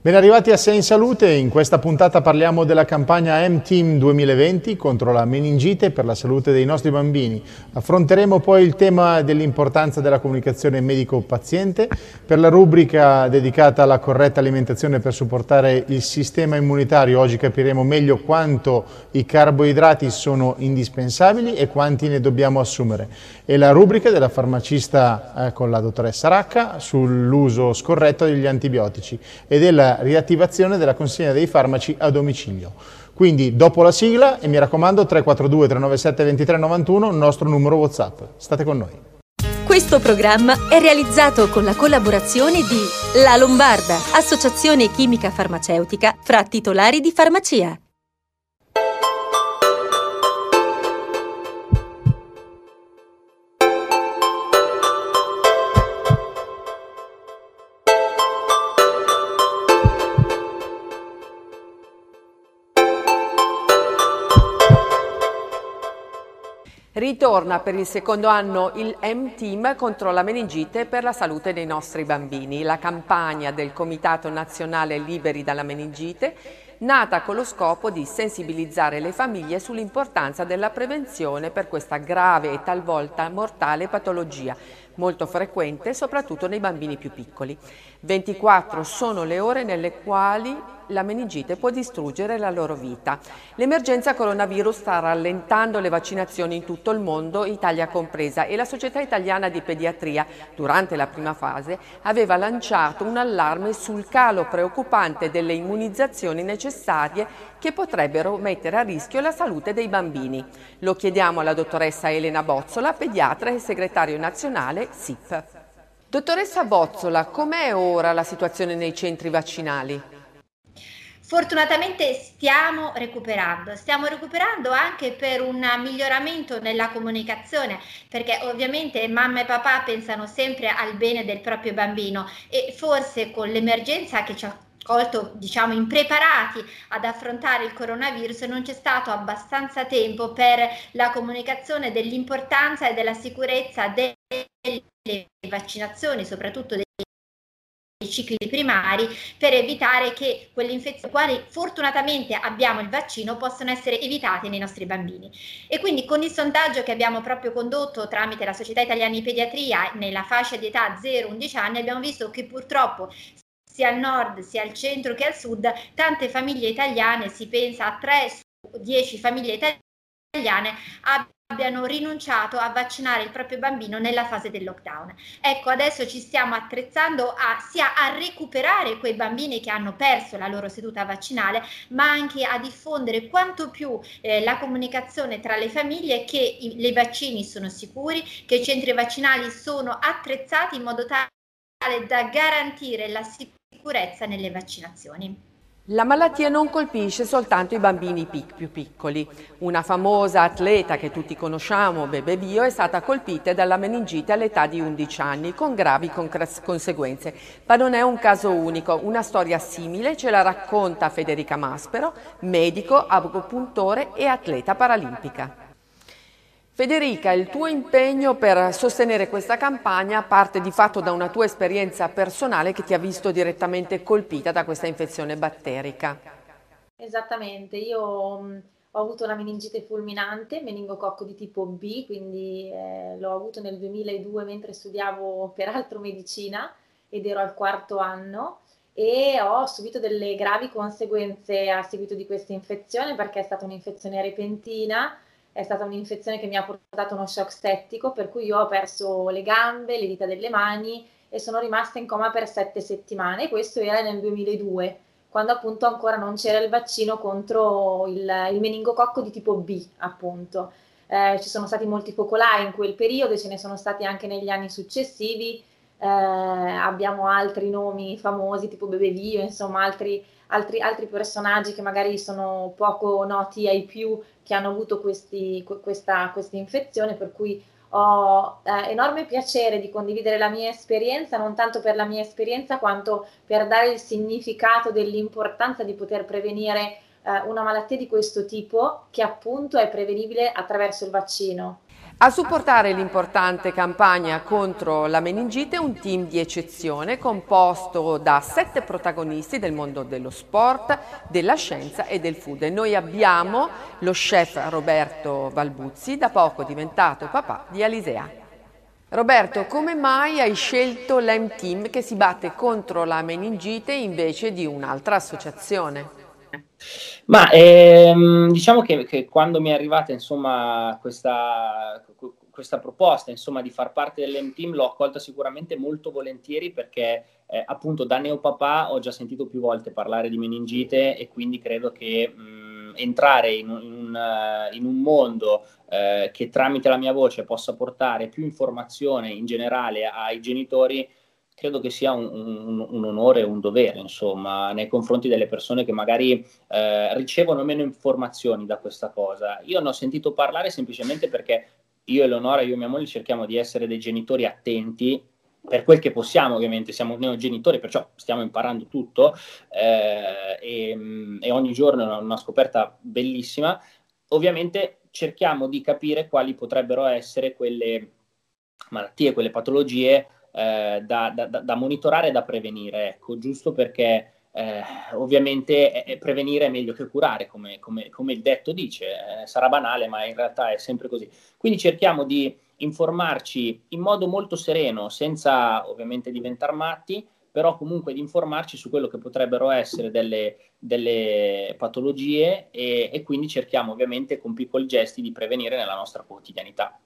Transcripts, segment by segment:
Ben arrivati a Sei in Salute, in questa puntata parliamo della campagna M-Team 2020 contro la meningite per la salute dei nostri bambini. Affronteremo poi il tema dell'importanza della comunicazione medico-paziente. Per la rubrica dedicata alla corretta alimentazione per supportare il sistema immunitario, oggi capiremo meglio quanto i carboidrati sono indispensabili e quanti ne dobbiamo assumere. E la rubrica della farmacista eh, con la dottoressa Racca sull'uso scorretto degli antibiotici e della riattivazione della consegna dei farmaci a domicilio. Quindi dopo la sigla, e mi raccomando 342 397 2391, il nostro numero WhatsApp. State con noi. Questo programma è realizzato con la collaborazione di La Lombarda, associazione chimica farmaceutica fra titolari di farmacia. Ritorna per il secondo anno il M-Team contro la meningite per la salute dei nostri bambini, la campagna del Comitato Nazionale Liberi dalla Meningite, nata con lo scopo di sensibilizzare le famiglie sull'importanza della prevenzione per questa grave e talvolta mortale patologia, molto frequente soprattutto nei bambini più piccoli. 24 sono le ore nelle quali la meningite può distruggere la loro vita. L'emergenza coronavirus sta rallentando le vaccinazioni in tutto il mondo, Italia compresa, e la Società Italiana di Pediatria, durante la prima fase, aveva lanciato un allarme sul calo preoccupante delle immunizzazioni necessarie che potrebbero mettere a rischio la salute dei bambini. Lo chiediamo alla dottoressa Elena Bozzola, pediatra e segretario nazionale SIP. Dottoressa Bozzola, com'è ora la situazione nei centri vaccinali? Fortunatamente stiamo recuperando, stiamo recuperando anche per un miglioramento nella comunicazione, perché ovviamente mamma e papà pensano sempre al bene del proprio bambino e forse con l'emergenza che ci ha colto diciamo impreparati ad affrontare il coronavirus non c'è stato abbastanza tempo per la comunicazione dell'importanza e della sicurezza delle vaccinazioni, soprattutto dei cicli primari per evitare che quelle infezioni, quali fortunatamente abbiamo il vaccino, possano essere evitate nei nostri bambini. E quindi con il sondaggio che abbiamo proprio condotto tramite la Società Italiana di Pediatria nella fascia di età 0-11 anni, abbiamo visto che purtroppo sia al nord, sia al centro che al sud, tante famiglie italiane, si pensa a 3 su 10 famiglie italiane, abbiano rinunciato a vaccinare il proprio bambino nella fase del lockdown. Ecco, adesso ci stiamo attrezzando a, sia a recuperare quei bambini che hanno perso la loro seduta vaccinale, ma anche a diffondere quanto più eh, la comunicazione tra le famiglie che i, le vaccini sono sicuri, che i centri vaccinali sono attrezzati in modo tale da garantire la sicurezza nelle vaccinazioni. La malattia non colpisce soltanto i bambini pic più piccoli. Una famosa atleta che tutti conosciamo, Bebe Bio, è stata colpita dalla meningite all'età di 11 anni con gravi conseguenze. Ma non è un caso unico, una storia simile ce la racconta Federica Maspero, medico, agopuntore e atleta paralimpica. Federica, il tuo impegno per sostenere questa campagna parte di fatto da una tua esperienza personale che ti ha visto direttamente colpita da questa infezione batterica. Esattamente, io ho avuto una meningite fulminante, meningococco di tipo B, quindi eh, l'ho avuto nel 2002 mentre studiavo peraltro medicina ed ero al quarto anno e ho subito delle gravi conseguenze a seguito di questa infezione perché è stata un'infezione repentina è stata un'infezione che mi ha portato uno shock settico, per cui io ho perso le gambe, le dita delle mani e sono rimasta in coma per sette settimane. Questo era nel 2002, quando appunto ancora non c'era il vaccino contro il, il meningococco di tipo B, appunto. Eh, ci sono stati molti focolai in quel periodo, ce ne sono stati anche negli anni successivi. Eh, abbiamo altri nomi famosi tipo Bebevio, insomma altri, altri, altri personaggi che magari sono poco noti ai più che hanno avuto questi, questa, questa infezione, per cui ho eh, enorme piacere di condividere la mia esperienza, non tanto per la mia esperienza quanto per dare il significato dell'importanza di poter prevenire eh, una malattia di questo tipo che appunto è prevenibile attraverso il vaccino. A supportare l'importante campagna contro la meningite un team di eccezione composto da sette protagonisti del mondo dello sport, della scienza e del food. E noi abbiamo lo chef Roberto Balbuzzi, da poco diventato papà di Alisea. Roberto, come mai hai scelto l'M-Team che si batte contro la meningite invece di un'altra associazione? Ma ehm, diciamo che, che, quando mi è arrivata insomma, questa, questa, proposta insomma, di far parte dell'M-Team l'ho accolta sicuramente molto volentieri perché eh, appunto da neopapà ho già sentito più volte parlare di meningite e quindi credo che mh, entrare in, in, un, in, un, mondo eh, che tramite la mia voce possa portare più informazione in generale ai genitori credo che sia un, un, un onore e un dovere, insomma, nei confronti delle persone che magari eh, ricevono meno informazioni da questa cosa. Io ne ho sentito parlare semplicemente perché io e Leonora, io e mia moglie cerchiamo di essere dei genitori attenti per quel che possiamo, ovviamente, siamo neogenitori, perciò stiamo imparando tutto eh, e, e, ogni giorno è una scoperta bellissima. Ovviamente cerchiamo di capire quali potrebbero essere quelle malattie, quelle patologie eh, da, da, da, monitorare e da prevenire, ecco, giusto perché eh, ovviamente eh, prevenire è meglio che curare, come, come, come il detto dice, eh, sarà banale, ma in realtà è sempre così. Quindi cerchiamo di informarci in modo molto sereno, senza ovviamente diventare matti, però comunque di informarci su quello che potrebbero essere delle, delle patologie e, e quindi cerchiamo ovviamente con piccoli gesti di prevenire nella nostra quotidianità.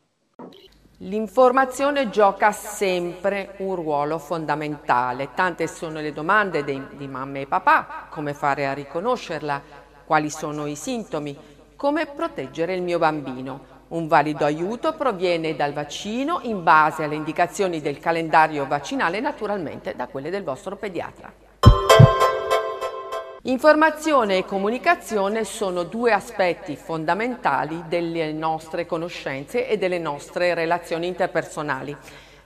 L'informazione gioca sempre un ruolo fondamentale. Tante sono le domande dei, di mamme e papà, come fare a riconoscerla, quali sono i sintomi, come proteggere il mio bambino. Un valido aiuto proviene dal vaccino in base alle indicazioni del calendario vaccinale, naturalmente da quelle del vostro pediatra. Informazione e comunicazione sono due aspetti fondamentali delle nostre conoscenze e delle nostre relazioni interpersonali.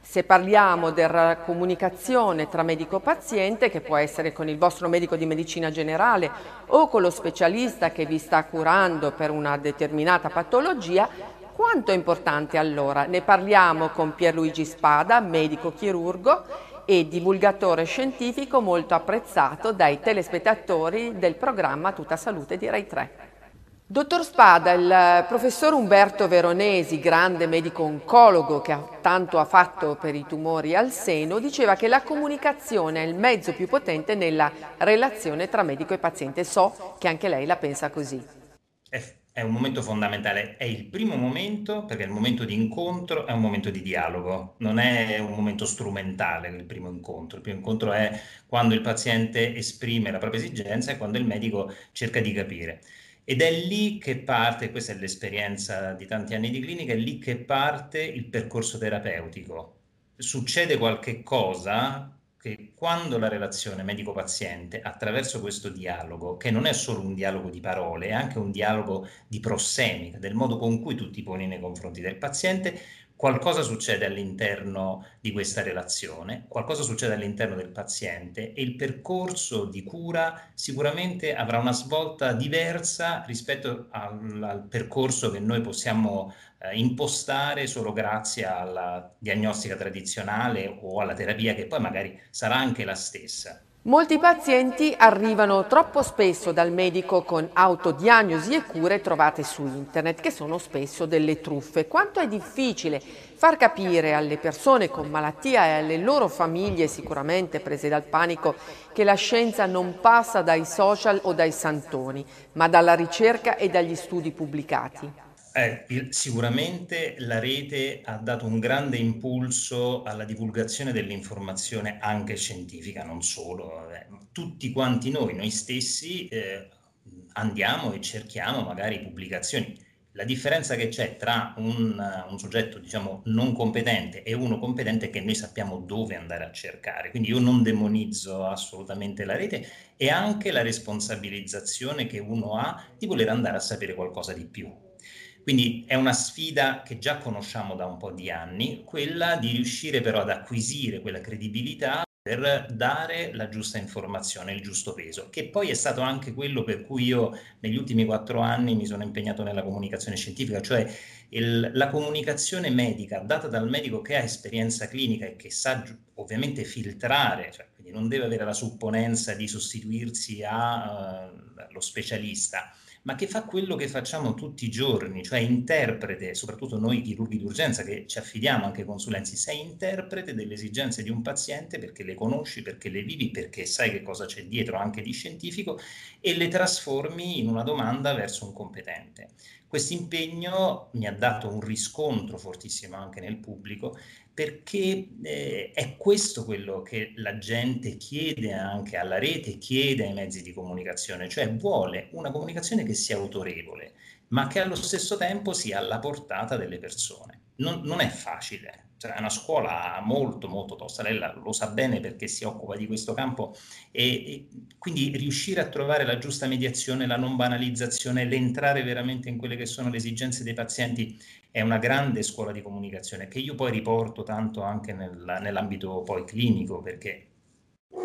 Se parliamo della comunicazione tra medico-paziente, che può essere con il vostro medico di medicina generale o con lo specialista che vi sta curando per una determinata patologia, quanto è importante allora? Ne parliamo con Pierluigi Spada, medico chirurgo, e divulgatore scientifico molto apprezzato dai telespettatori del programma Tutta Salute di Rai 3. Dottor Spada, il professor Umberto Veronesi, grande medico oncologo che tanto ha fatto per i tumori al seno, diceva che la comunicazione è il mezzo più potente nella relazione tra medico e paziente. So che anche lei la pensa così. Eh è un momento fondamentale, è il primo momento perché il momento di incontro è un momento di dialogo, non è un momento strumentale il primo incontro, il primo incontro è quando il paziente esprime la propria esigenza e quando il medico cerca di capire. Ed è lì che parte, questa è l'esperienza di tanti anni di clinica, è lì che parte il percorso terapeutico. Succede qualche cosa che quando la relazione medico-paziente, attraverso questo dialogo, che non è solo un dialogo di parole, è anche un dialogo di prossemica, del modo con cui tu ti poni nei confronti del paziente, qualcosa succede all'interno di questa relazione, qualcosa succede all'interno del paziente e il percorso di cura sicuramente avrà una svolta diversa rispetto al, al percorso che noi possiamo eh, impostare solo grazie alla diagnostica tradizionale o alla terapia che poi magari sarà anche la stessa. Molti pazienti arrivano troppo spesso dal medico con autodiagnosi e cure trovate su internet, che sono spesso delle truffe. Quanto è difficile far capire alle persone con malattia e alle loro famiglie, sicuramente prese dal panico, che la scienza non passa dai social o dai santoni, ma dalla ricerca e dagli studi pubblicati. Eh, sicuramente la rete ha dato un grande impulso alla divulgazione dell'informazione anche scientifica, non solo. Eh, tutti quanti noi, noi stessi, eh, andiamo e cerchiamo magari pubblicazioni. La differenza che c'è tra un, un, soggetto, diciamo, non competente e uno competente è che noi sappiamo dove andare a cercare. Quindi io non demonizzo assolutamente la rete e anche la responsabilizzazione che uno ha di voler andare a sapere qualcosa di più quindi è una sfida che già conosciamo da un po' di anni, quella di riuscire però ad acquisire quella credibilità per dare la giusta informazione, il giusto peso, che poi è stato anche quello per cui io negli ultimi quattro anni mi sono impegnato nella comunicazione scientifica, cioè il, la comunicazione medica data dal medico che ha esperienza clinica e che sa ovviamente filtrare, cioè, quindi non deve avere la supponenza di sostituirsi allo uh, specialista, ma che fa quello che facciamo tutti i giorni, cioè interprete, soprattutto noi chirurghi d'urgenza che ci affidiamo anche ai consulenzi, sei interprete delle esigenze di un paziente perché le conosci, perché le vivi, perché sai che cosa c'è dietro anche di scientifico e le trasformi in una domanda verso un competente. Questo impegno mi ha dato un riscontro fortissimo anche nel pubblico perché eh, è questo quello che la gente chiede anche alla rete, chiede ai mezzi di comunicazione, cioè vuole una comunicazione che sia autorevole, ma che allo stesso tempo sia alla portata delle persone. Non, non è facile, cioè è una scuola molto molto tosta, lei lo sa bene perché si occupa di questo campo e, e, quindi riuscire a trovare la giusta mediazione, la non banalizzazione, l'entrare veramente in quelle che sono le esigenze dei pazienti è una grande scuola di comunicazione che io poi riporto tanto anche nel, nell'ambito poi clinico perché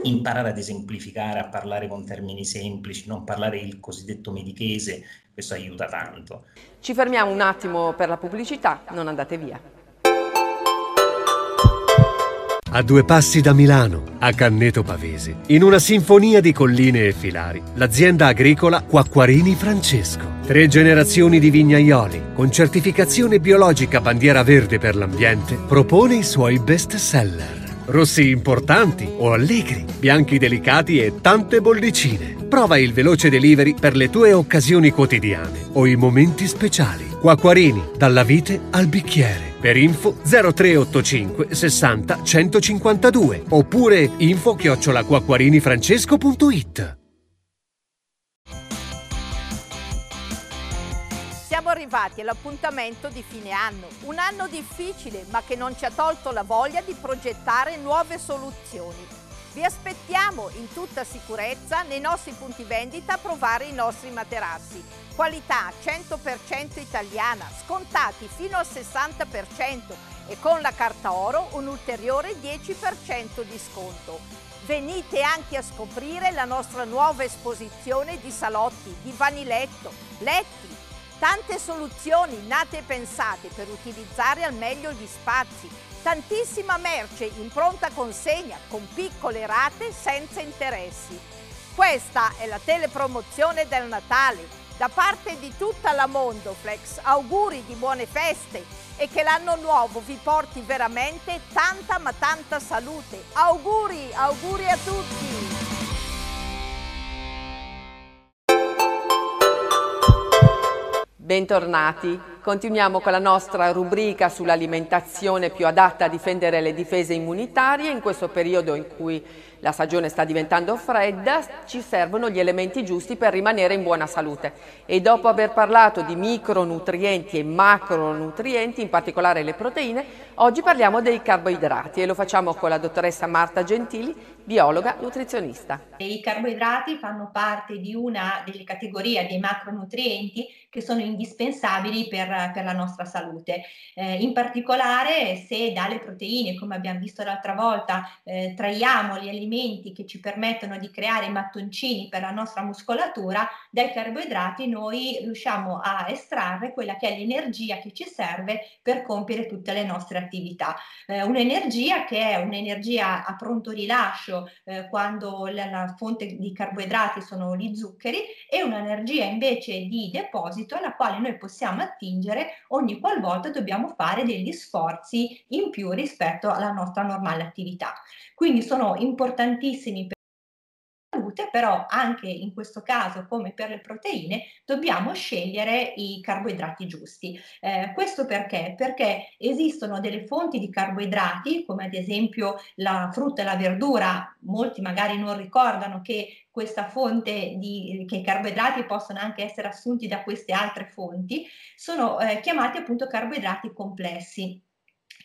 imparare ad esemplificare, a parlare con termini semplici, non parlare il cosiddetto medichese, questo aiuta tanto. Ci fermiamo un attimo per la pubblicità, non andate via. A due passi da Milano, a Canneto Pavese, in una sinfonia di colline e filari, l'azienda agricola Quacquarini Francesco. Tre generazioni di vignaioli, con certificazione biologica bandiera verde per l'ambiente, propone i suoi best seller. Rossi importanti o allegri, bianchi delicati e tante bollicine. Prova il veloce delivery per le tue occasioni quotidiane o i momenti speciali. Quacquarini, dalla vite al bicchiere. Per info 0385 60 152 oppure info chiocciolaquacquarinifrancesco.it Siamo arrivati all'appuntamento di fine anno, un anno difficile ma che non ci ha tolto la voglia di progettare nuove soluzioni. Vi aspettiamo in tutta sicurezza nei nostri punti vendita a provare i nostri materassi. Qualità 100% italiana, scontati fino al 60% e con la carta oro un ulteriore 10% di sconto. Venite anche a scoprire la nostra nuova esposizione di salotti, divani letto, letti, tante soluzioni nate e pensate per utilizzare al meglio gli spazi, tantissima merce in pronta consegna con piccole rate senza interessi. Questa è la telepromozione del Natale da parte di tutta la Mondoflex, auguri di buone feste e che l'anno nuovo vi porti veramente tanta ma tanta salute. Auguri, auguri a tutti! Bentornati, continuiamo con la nostra rubrica sull'alimentazione più adatta a difendere le difese immunitarie in questo periodo in cui la stagione sta diventando fredda, ci servono gli elementi giusti per rimanere in buona salute. E dopo aver parlato di micronutrienti e macronutrienti, in particolare le proteine, oggi parliamo dei carboidrati e lo facciamo con la dottoressa Marta Gentili, biologa nutrizionista. I carboidrati fanno parte di una delle categorie dei macronutrienti che sono indispensabili per, per la nostra salute. Eh, in particolare se dalle proteine, come abbiamo visto l'altra volta, eh, traiamo gli alimenti che ci permettono di creare mattoncini per la nostra muscolatura, dai carboidrati noi riusciamo a estrarre quella che è l'energia che ci serve per compiere tutte le nostre attività. Eh, un'energia che è un'energia a pronto rilascio eh, quando la, la fonte di carboidrati sono gli zuccheri e un'energia invece di deposito alla quale noi possiamo attingere ogni qualvolta dobbiamo fare degli sforzi in più rispetto alla nostra normale attività. Quindi sono importantissimi salute, però anche in questo caso, come per le proteine, dobbiamo scegliere i carboidrati giusti. Eh, questo perché? Perché esistono delle fonti di carboidrati, come ad esempio la frutta e la verdura, molti magari non ricordano che questa fonte di che i carboidrati possono anche essere assunti da queste altre fonti, sono eh, chiamati appunto carboidrati complessi.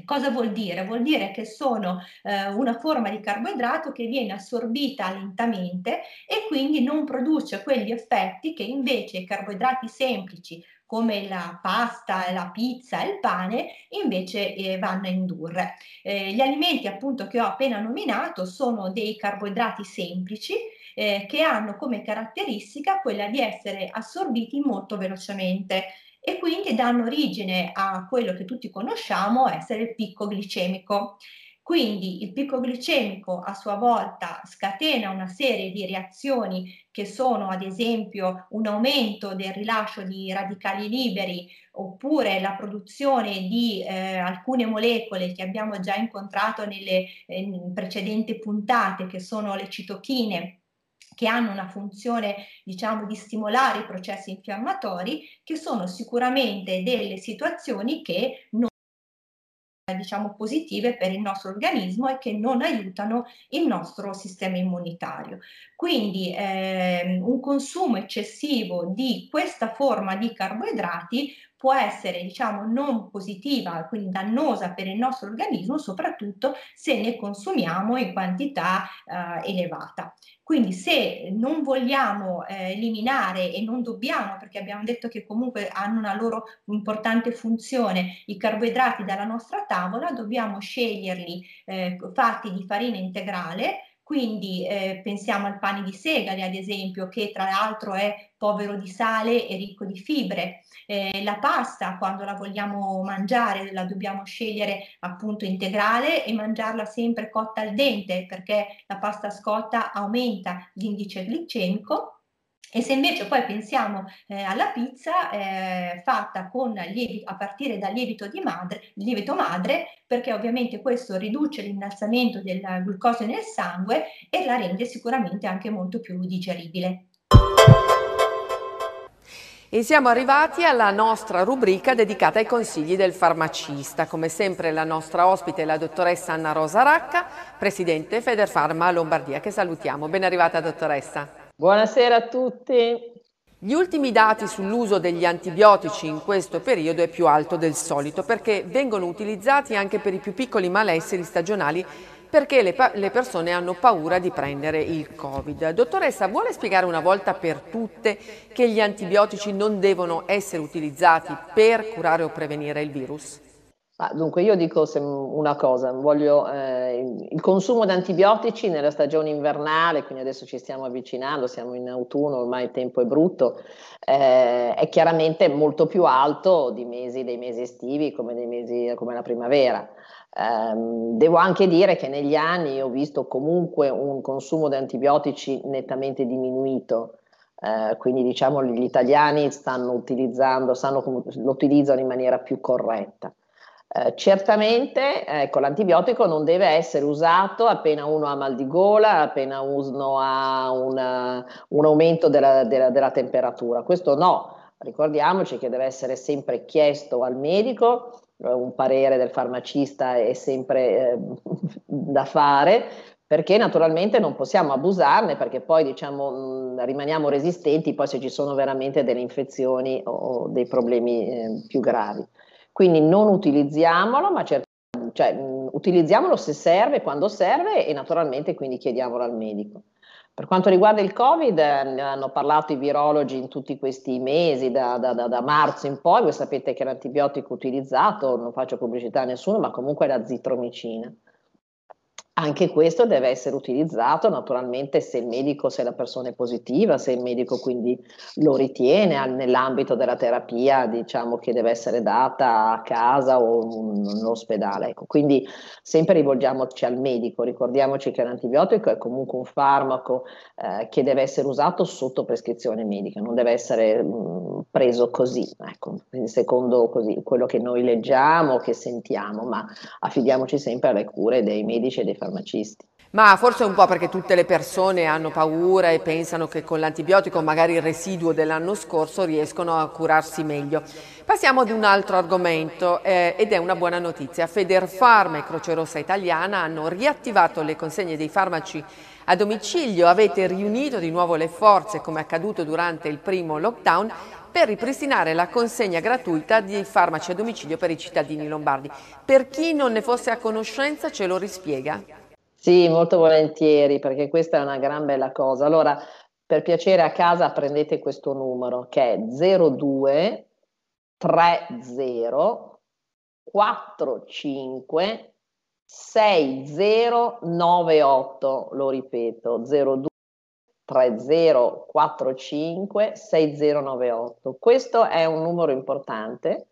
Cosa vuol dire? Vuol dire che sono eh, una forma di carboidrato che viene assorbita lentamente e quindi non produce quegli effetti che invece i carboidrati semplici come la pasta, la pizza il pane invece eh, vanno a indurre. Eh, gli alimenti appunto che ho appena nominato sono dei carboidrati semplici eh, che hanno come caratteristica quella di essere assorbiti molto velocemente e quindi danno origine a quello che tutti conosciamo essere il picco glicemico. Quindi il picco glicemico a sua volta scatena una serie di reazioni che sono ad esempio un aumento del rilascio di radicali liberi oppure la produzione di eh, alcune molecole che abbiamo già incontrato nelle eh, precedenti puntate che sono le citochine che hanno una funzione diciamo di stimolare i processi infiammatori che sono sicuramente delle situazioni che non diciamo positive per il nostro organismo e che non aiutano il nostro sistema immunitario. Quindi ehm, un consumo eccessivo di questa forma di carboidrati può essere diciamo non positiva, quindi dannosa per il nostro organismo, soprattutto se ne consumiamo in quantità eh, elevata. Quindi se non vogliamo eh, eliminare e non dobbiamo, perché abbiamo detto che comunque hanno una loro importante funzione, i carboidrati dalla nostra tavola, dobbiamo sceglierli eh, fatti di farina integrale, quindi eh, pensiamo al pane di segale, ad esempio, che tra l'altro è povero di sale e ricco di fibre. Eh, la pasta, quando la vogliamo mangiare, la dobbiamo scegliere appunto integrale e mangiarla sempre cotta al dente, perché la pasta scotta aumenta l'indice glicemico e se invece poi pensiamo eh, alla pizza eh, fatta con lievi, a partire dal lievito, madre, lievito madre, perché ovviamente questo riduce l'innalzamento del glucosio nel sangue e la rende sicuramente anche molto più digeribile. E siamo arrivati alla nostra rubrica dedicata ai consigli del farmacista. Come sempre la nostra ospite è la dottoressa Anna Rosa Racca, presidente Federfarma Lombardia, che salutiamo. Ben arrivata dottoressa. Buonasera a tutti. Gli ultimi dati sull'uso degli antibiotici in questo periodo è più alto del solito perché vengono utilizzati anche per i più piccoli malesseri stagionali perché le, le, persone hanno paura di prendere il Covid. Dottoressa, vuole spiegare una volta per tutte che gli antibiotici non devono essere utilizzati per curare o prevenire il virus? Ah, dunque, io dico una cosa, voglio, eh, il consumo di antibiotici nella stagione invernale, quindi adesso ci stiamo avvicinando, siamo in autunno, ormai il tempo è brutto, eh, è chiaramente molto più alto mesi, dei mesi estivi come, dei mesi, come la primavera. Eh, devo anche dire che negli anni ho visto comunque un consumo di antibiotici nettamente diminuito. Uh, quindi diciamo gli italiani stanno utilizzando, stanno, lo utilizzano in maniera più corretta. Eh, certamente ecco, l'antibiotico non deve essere usato appena uno ha mal di gola, appena uno ha una, un aumento della, della, della, temperatura. Questo no, ricordiamoci che deve essere sempre chiesto al medico, eh, un parere del farmacista è sempre eh, da fare, perché naturalmente non possiamo abusarne perché poi diciamo mh, rimaniamo resistenti poi se ci sono veramente delle infezioni o dei problemi eh, più gravi. Quindi non utilizziamolo, ma cer- cioè, mh, utilizziamolo se serve, quando serve e naturalmente quindi chiediamolo al medico. Per quanto riguarda il Covid, ne hanno parlato i virologi in tutti questi mesi, da, da, da, da, marzo in poi, voi sapete che l'antibiotico utilizzato, non faccio pubblicità a nessuno, ma comunque è la zitromicina. Anche questo deve essere utilizzato naturalmente se il medico, se la persona è positiva, se il medico quindi lo ritiene nell'ambito della terapia, diciamo che deve essere data a casa o in ospedale. Ecco, quindi sempre rivolgiamoci al medico, ricordiamoci che l'antibiotico è comunque un farmaco eh, che deve essere usato sotto prescrizione medica, non deve essere mh, preso così, ecco, secondo così, quello che noi leggiamo, che sentiamo, ma affidiamoci sempre alle cure dei medici e dei farmacisti farmacisti. Ma forse un po' perché tutte le persone hanno paura e pensano che con l'antibiotico, magari il residuo dell'anno scorso, riescono a curarsi meglio. Passiamo ad un altro argomento eh, ed è una buona notizia. Federfarma e Croce Rossa Italiana hanno riattivato le consegne dei farmaci a domicilio. Avete riunito di nuovo le forze, come accaduto durante il primo lockdown, per ripristinare la consegna gratuita di farmaci a domicilio per i cittadini lombardi. Per chi non ne fosse a conoscenza ce lo rispiega? Sì, molto volentieri, perché questa è una gran bella cosa. Allora, per piacere a casa prendete questo numero che è 02 30 45 6098, lo ripeto, 02 3045 6098. Questo è un numero importante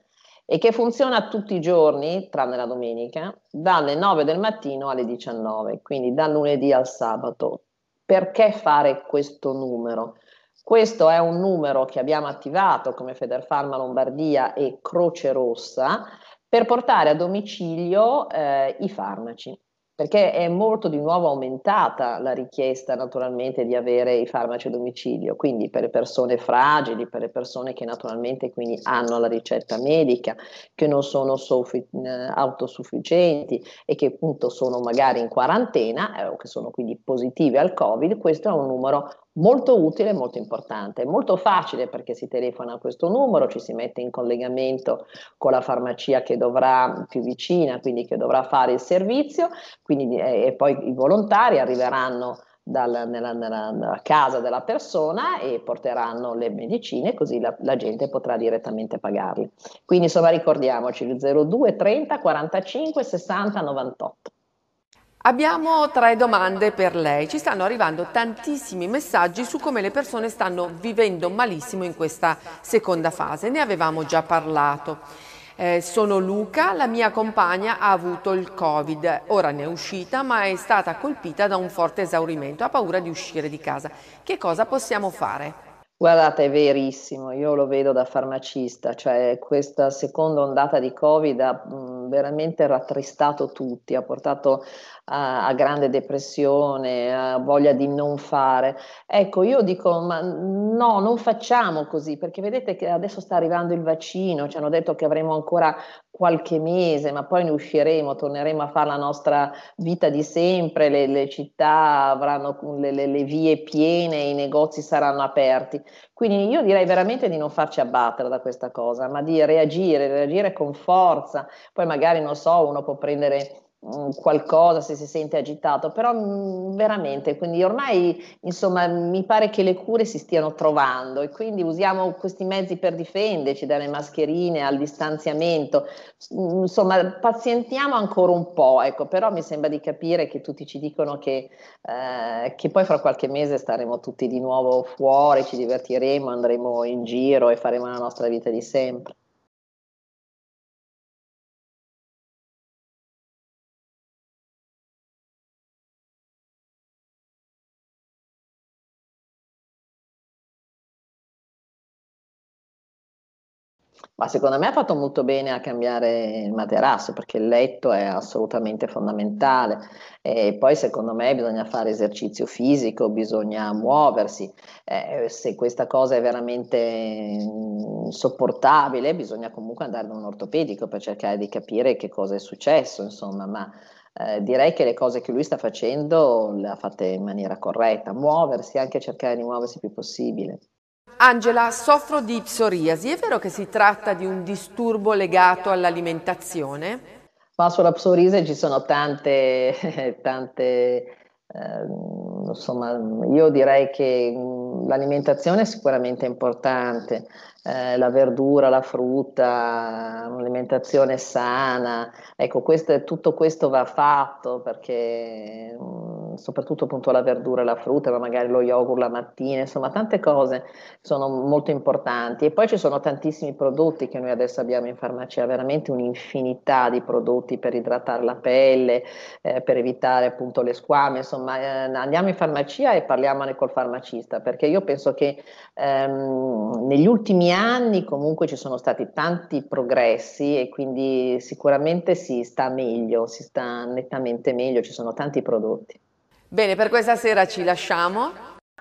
e che funziona tutti i giorni, tranne la domenica, dalle 9 del mattino alle 19, quindi dal lunedì al sabato. Perché fare questo numero? Questo è un numero che abbiamo attivato come Federfarma Lombardia e Croce Rossa per portare a domicilio eh, i farmaci perché è molto di nuovo aumentata la richiesta naturalmente di avere i farmaci a domicilio, quindi per le persone fragili, per le persone che naturalmente quindi hanno la ricetta medica, che non sono soffi- autosufficienti e che appunto sono magari in quarantena eh, o che sono quindi positive al Covid, questo è un numero molto utile e molto importante. È molto facile perché si telefona a questo numero, ci si mette in collegamento con la farmacia che dovrà più vicina, quindi che dovrà fare il servizio, quindi, eh, e poi i volontari arriveranno dal, nella, nella, nella, casa della persona e porteranno le medicine così la, la, gente potrà direttamente pagarle. Quindi insomma ricordiamoci il 02 30 45 60 98. Abbiamo tre domande per lei. Ci stanno arrivando tantissimi messaggi su come le persone stanno vivendo malissimo in questa seconda fase. Ne avevamo già parlato. Eh, sono Luca, la mia compagna ha avuto il Covid, ora ne è uscita ma è stata colpita da un forte esaurimento, ha paura di uscire di casa. Che cosa possiamo fare? Guardate, è verissimo, io lo vedo da farmacista, cioè questa seconda ondata di Covid ha veramente rattristato tutti, ha portato a, a, grande depressione, a voglia di non fare. Ecco, io dico, ma no, non facciamo così, perché vedete che adesso sta arrivando il vaccino, ci hanno detto che avremo ancora qualche mese, ma poi ne usciremo, torneremo a fare la nostra vita di sempre, le, le città avranno le, le, le, vie piene, i negozi saranno aperti. Quindi io direi veramente di non farci abbattere da questa cosa, ma di reagire, reagire con forza. Poi magari, non so, uno può prendere qualcosa se si sente agitato, però mm, veramente, quindi ormai insomma mi pare che le cure si stiano trovando e quindi usiamo questi mezzi per difenderci, dalle mascherine al distanziamento, mm, insomma pazientiamo ancora un po', ecco, però mi sembra di capire che tutti ci dicono che, eh, che poi fra qualche mese staremo tutti di nuovo fuori, ci divertiremo, andremo in giro e faremo la nostra vita di sempre. Ma secondo me ha fatto molto bene a cambiare il materasso perché il letto è assolutamente fondamentale e poi secondo me bisogna fare esercizio fisico, bisogna muoversi. Eh, se questa cosa è veramente insopportabile bisogna comunque andare da un ortopedico per cercare di capire che cosa è successo, insomma, ma eh, direi che le cose che lui sta facendo le ha fatte in maniera corretta, muoversi, anche cercare di muoversi il più possibile. Angela, soffro di psoriasi. È vero che si tratta di un disturbo legato all'alimentazione? Ma sulla psoriasi ci sono tante, tante eh, insomma, io direi che l'alimentazione è sicuramente importante, eh, la verdura, la frutta, un'alimentazione sana, ecco, questo, tutto questo va fatto perché mm, soprattutto appunto la verdura la frutta, ma magari lo yogurt la mattina, insomma tante cose sono molto importanti. E poi ci sono tantissimi prodotti che noi adesso abbiamo in farmacia, veramente un'infinità di prodotti per idratare la pelle, eh, per evitare appunto le squame, insomma eh, andiamo in farmacia e parliamone col farmacista perché io penso che ehm, negli ultimi anni comunque ci sono stati tanti progressi e quindi sicuramente si sta meglio, si sta nettamente meglio, ci sono tanti prodotti. Bene, per questa sera ci lasciamo.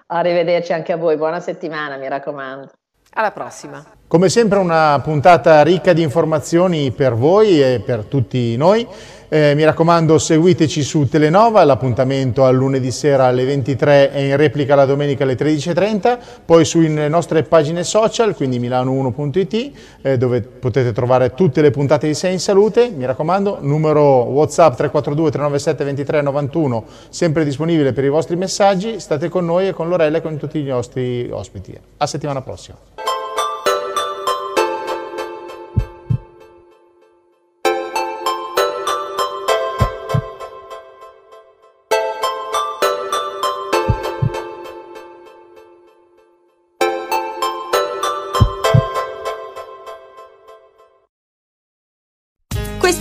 Arrivederci anche a voi, buona settimana, mi raccomando. Alla prossima. Come sempre una puntata ricca di informazioni per voi e per tutti noi. Eh, mi raccomando seguiteci su Telenova, l'appuntamento al lunedì sera alle 23 e in replica la domenica alle 13.30, poi sulle nostre pagine social, quindi milano1.it, eh, dove potete trovare tutte le puntate di Sei in Salute. Mi raccomando, numero WhatsApp 342 397 23 91, sempre disponibile per i vostri messaggi. State con noi e con Lorella e con tutti i nostri ospiti. A settimana prossima.